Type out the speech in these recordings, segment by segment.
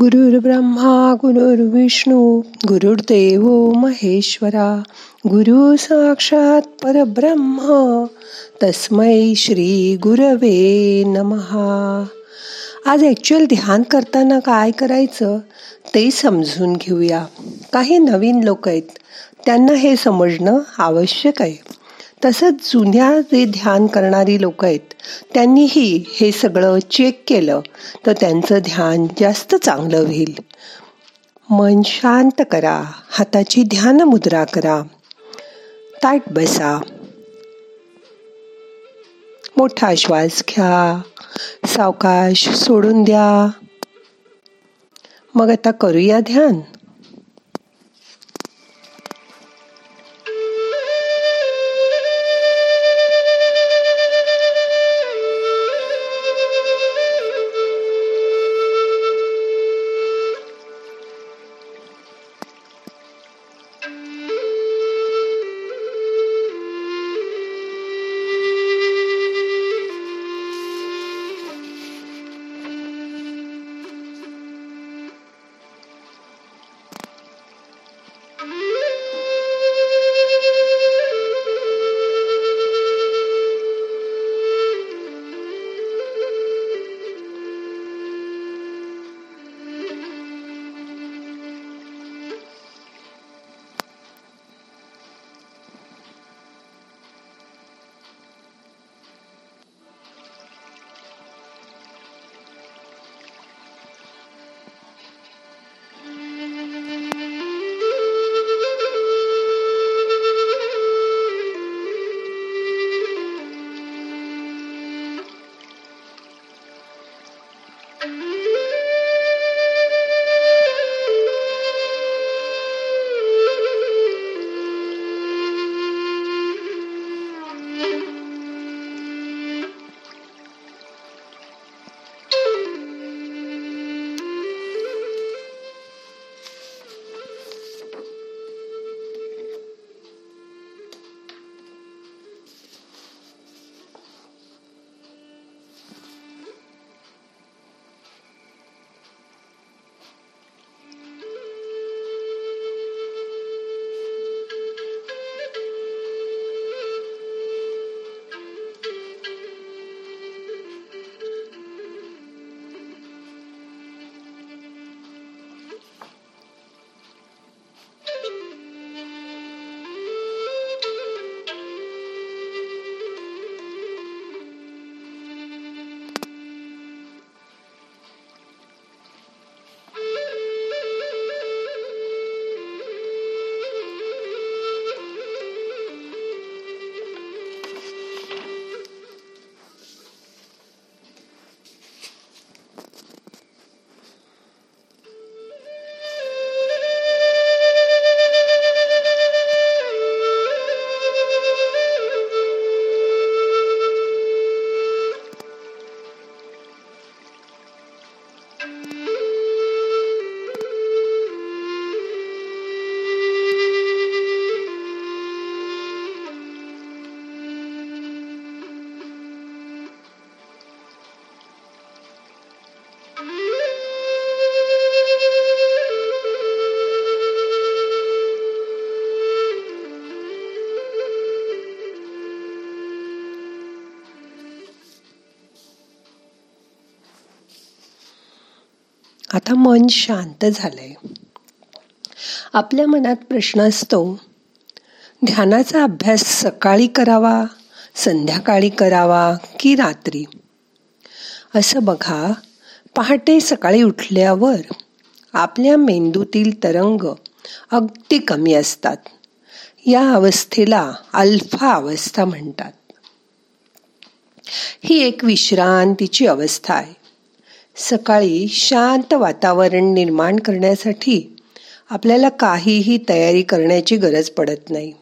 गुरुर् ब्रह्मा गुरुर्विष्णू गुरुर्देव महेश्वरा गुरु साक्षात परब्रह्म तस्मै श्री गुरवे नमहा आज ॲक्च्युअल ध्यान करताना काय करायचं ते समजून घेऊया. काही नवीन लोक आहेत त्यांना हे समजणं आवश्यक आहे. तसंच जुन्या जे ध्यान करणारी लोक आहेत त्यांनीही हे सगळं चेक केलं तर त्यांचं ध्यान जास्त चांगलं होईल. मन शांत करा हाताची ध्यान मुद्रा करा. ताट बसा. मोठा श्वास घ्या. सावकाश सोडून द्या. मग आता करूया ध्यान. आता मन शांत झालंय. आपल्या मनात प्रश्न असतो ध्यानाचा अभ्यास सकाळी करावा संध्याकाळी करावा की रात्री? असं बघा पहाटे सकाळी उठल्यावर आपल्या मेंदूतील तरंग अगदी कमी असतात. या अवस्थेला अल्फा अवस्था म्हणतात. ही एक विश्रांतीची अवस्था आहे. सकाळी शांत वातावरण निर्माण करण्यासाठी आपल्याला काहीही तयारी करण्याची गरज पडत नाही.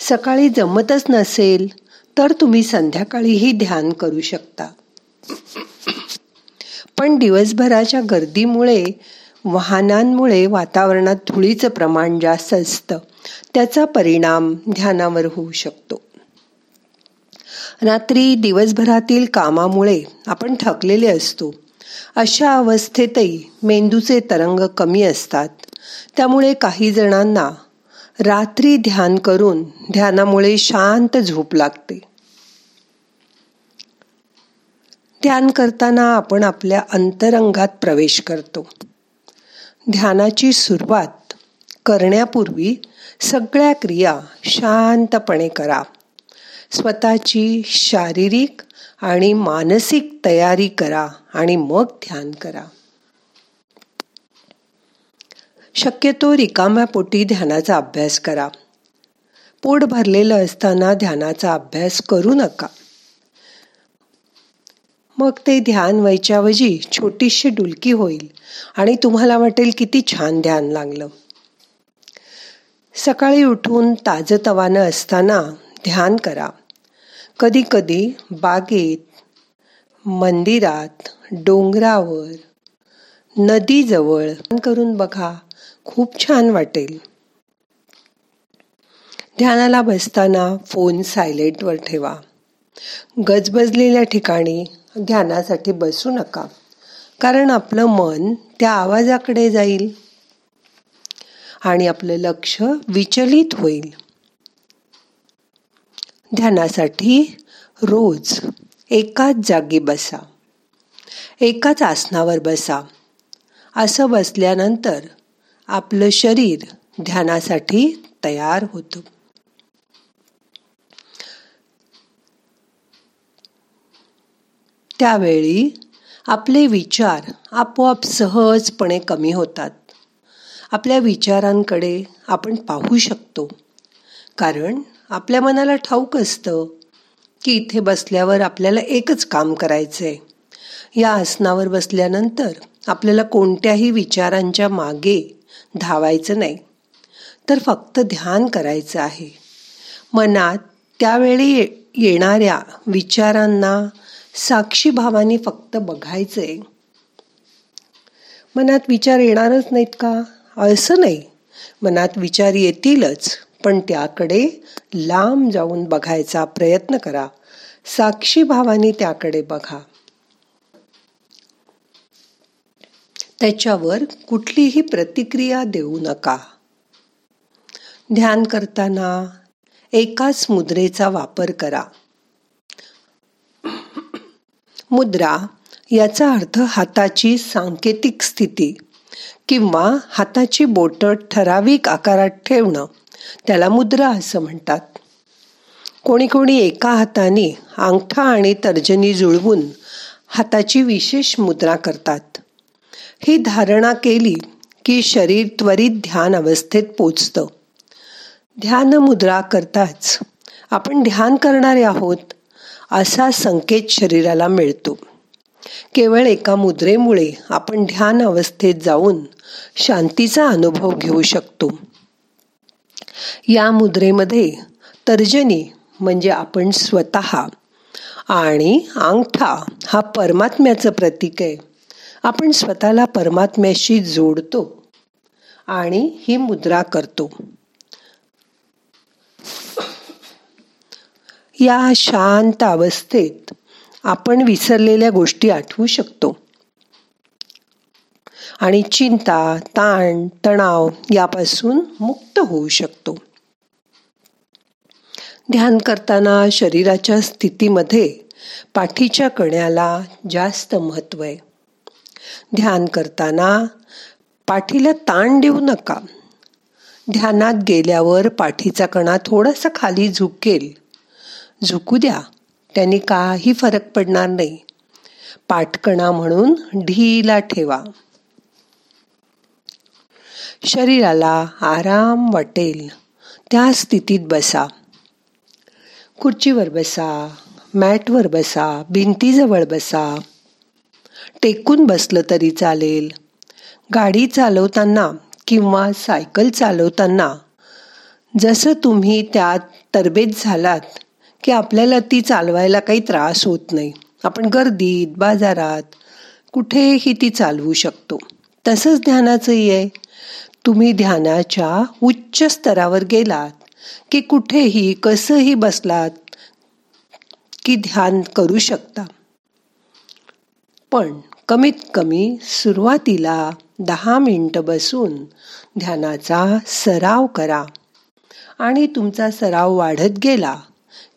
सकाळी जमतच नसेल तर तुम्ही संध्याकाळीही ध्यान करू शकता. पण दिवसभराच्या गर्दीमुळे वाहनांमुळे वातावरणात धुळीचं प्रमाण जास्त असतं. त्याचा परिणाम ध्यानावर होऊ शकतो. रात्री दिवसभरातील कामामुळे आपण थकलेले असतो. अशा अवस्थेतही मेंदूचे तरंग कमी असतात. त्यामुळे काही जणांना रात्री ध्यान करून ध्यानामुळे शांत झोप लागते. ध्यान करताना आपण आपल्या अंतरंगात प्रवेश करतो. ध्यानाची सुरुवात करण्यापूर्वी सगळ्या क्रिया शांतपणे करा. स्वतःची शारीरिक आणि मानसिक तयारी करा आणि मग ध्यान करा. शक्यतो रिकाम्या पोटी ध्यानाचा अभ्यास करा. पोट भरलेलं असताना ध्यानाचा अभ्यास करू नका. मग ते ध्यान व्हायच्याऐवजी छोटीशी डुलकी होईल आणि तुम्हाला वाटेल किती छान ध्यान लागलं. सकाळी उठून ताजतवानं असताना ध्यान करा. कधी कधी बागेत मंदिरात डोंगरावर नदीजवळ करून बघा. खूप छान वाटेल. ध्यानाला बसताना फोन सायलेंटवर ठेवा. गजबजलेल्या ठिकाणी ध्यानासाठी बसू नका कारण आपलं मन त्या आवाजाकडे जाईल आणि आपलं लक्ष विचलित होईल. ध्यानासाठी रोज एकाच जागी बसा. एकाच आसनावर बसा. असं बसल्यानंतर आपलं शरीर ध्यानासाठी तयार होतं. त्यावेळी आपले विचार आपोआप सहजपणे कमी होतात. आपल्या विचारांकडे आपण पाहू शकतो. कारण आपल्या मनाला ठाऊक असतं की इथे बसल्यावर आपल्याला एकच काम करायचंय. या आसनावर बसल्यानंतर आपल्याला कोणत्याही विचारांच्या मागे धावायचं नाही. तर फक्त ध्यान करायचं आहे. मनात त्यावेळी येणाऱ्या विचारांना साक्षी भावाने फक्त बघायचंय. मनात विचार येणारच नाहीत का? असं नाही. मनात विचार येतीलच. पण त्याकडे लांब जाऊन बघायचा प्रयत्न करा. साक्षी भावाने त्याकडे बघा. त्याच्यावर कुठलीही प्रतिक्रिया देऊ नका. ध्यान करताना एकाच मुद्रेचा वापर करा. मुद्रा याचा अर्थ हाताची सांकेतिक स्थिती किंवा हाताची बोट ठराविक आकारात ठेवणं. त्याला मुद्रा असं म्हणतात. कोणी कोणी एका हाताने अंगठा आणि तर्जनी जुळवून हाताची विशेष मुद्रा करतात. ही धारणा केली की शरीर त्वरित ध्यान अवस्थेत पोचतं. ध्यान मुद्रा करताच आपण ध्यान करणारे आहोत असा संकेत शरीराला मिळतो. केवळ एका मुद्रेमुळे आपण ध्यान अवस्थेत जाऊन शांतीचा अनुभव घेऊ शकतो. या मुद्रेमध्ये तर्जनी म्हणजे आपण स्वतः आणि अंगठा हा परमात्म्याचं प्रतीक आहे. आपण स्वतःला परमात्म्याशी जोडतो आणि ही मुद्रा करतो. या शांत अवस्थेत आपण विसरलेल्या गोष्टी आठवू शकतो. आणि चिंता ताण तणाव यापासून मुक्त होऊ शकतो. ध्यान करताना शरीराच्या स्थितीमध्ये पाठीच्या कण्याला जास्त महत्त्व आहे. ध्यान करताना पाठीला ताण देऊ नका. ध्यानात गेल्यावर पाठीचा कणा थोडासा खाली झुकेल. झुकू द्या त्याने काही फरक पडणार नाही. पाठकणा म्हणून ढीला ठेवा. शरीराला आराम वाटेल. त्या स्थितीत बसा. खुर्चीवर बसा मॅटवर बसा भिंतीजवळ बसा. टेकून बसलं तरी चालेल. गाडी चालवताना किंवा सायकल चालवताना जसं तुम्ही त्यात तरबेज झालात की आपल्याला ती चालवायला काही त्रास होत नाही. आपण गर्दीत बाजारात कुठेही ती चालवू शकतो. तसंच ध्यानाचंही आहे. तुम्ही ध्यानाच्या उच्च स्तरावर गेलात की कुठेही कसंही बसलात की ध्यान करू शकता. पण कमीत कमी सुरुवातीला दहा मिनटं बसून ध्यानाचा सराव करा. आणि तुमचा सराव वाढत गेला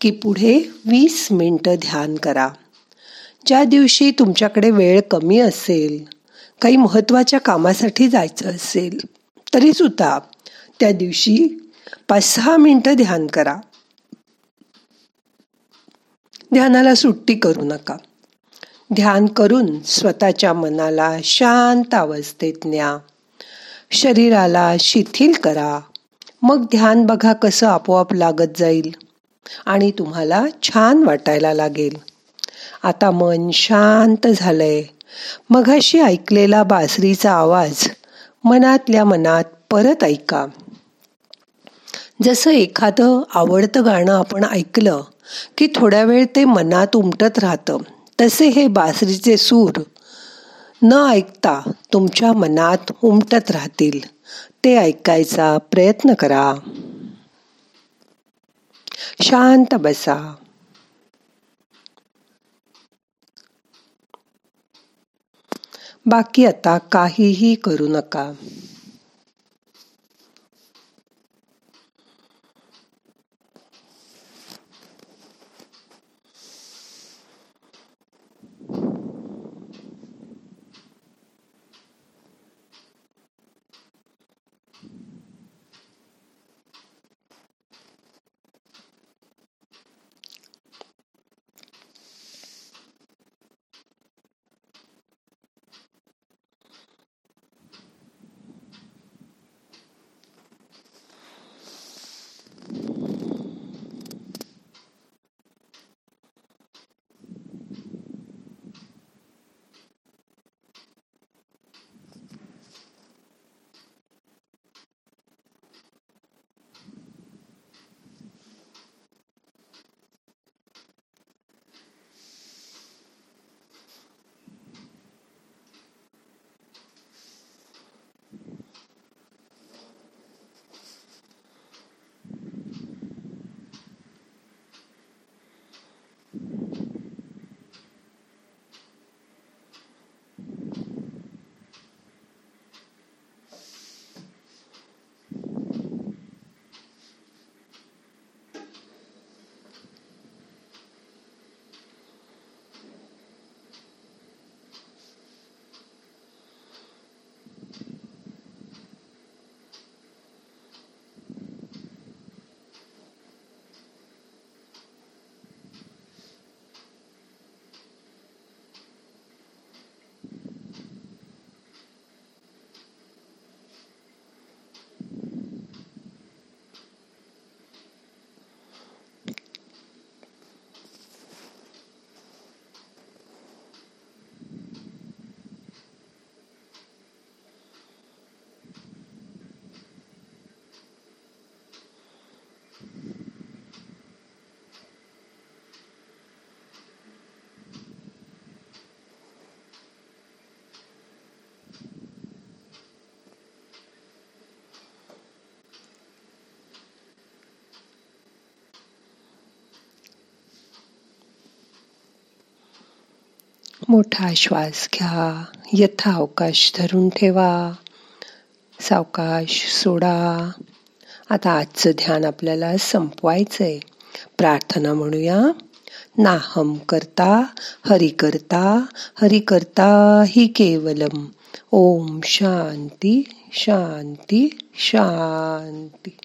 की पुढे वीस मिनटं ध्यान करा. ज्या दिवशी तुमच्याकडे वेळ कमी असेल काही महत्त्वाच्या कामासाठी जायचं असेल तरी सुद्धा त्या दिवशी पाच सहा मिनटं ध्यान करा. ध्यानाला सुट्टी करू नका. ध्यान करून स्वतःच्या मनाला शांत अवस्थेत न्या. शरीराला शिथिल करा. मग ध्यान बघा कसं आपोआप लागत जाईल आणि तुम्हाला छान वाटायला लागेल. आता मन शांत झालंय. मघाशी ऐकलेला बासरीचा आवाज मनातल्या मनात परत ऐका. जसं एखादं आवडतं गाणं आपण ऐकलं की थोड्या वेळ ते मनात उमटत राहतं तसे हे बासरीचे सूर न ऐकता तुमच्या मनात उमटत राहतील. ते ऐकायचा प्रयत्न करा. शांत बसा. बाकी आता काहीही करू नका. मोठा श्वास घ्या. यथा अवकाश धरून ठेवा. सावकाश सोडा. आता आजचं ध्यान आपल्याला संपवायचं आहे प्रार्थना म्हणूया. नाहम करता हरि करता हरि करता हि केवलम. ओम शांती शांती शांती.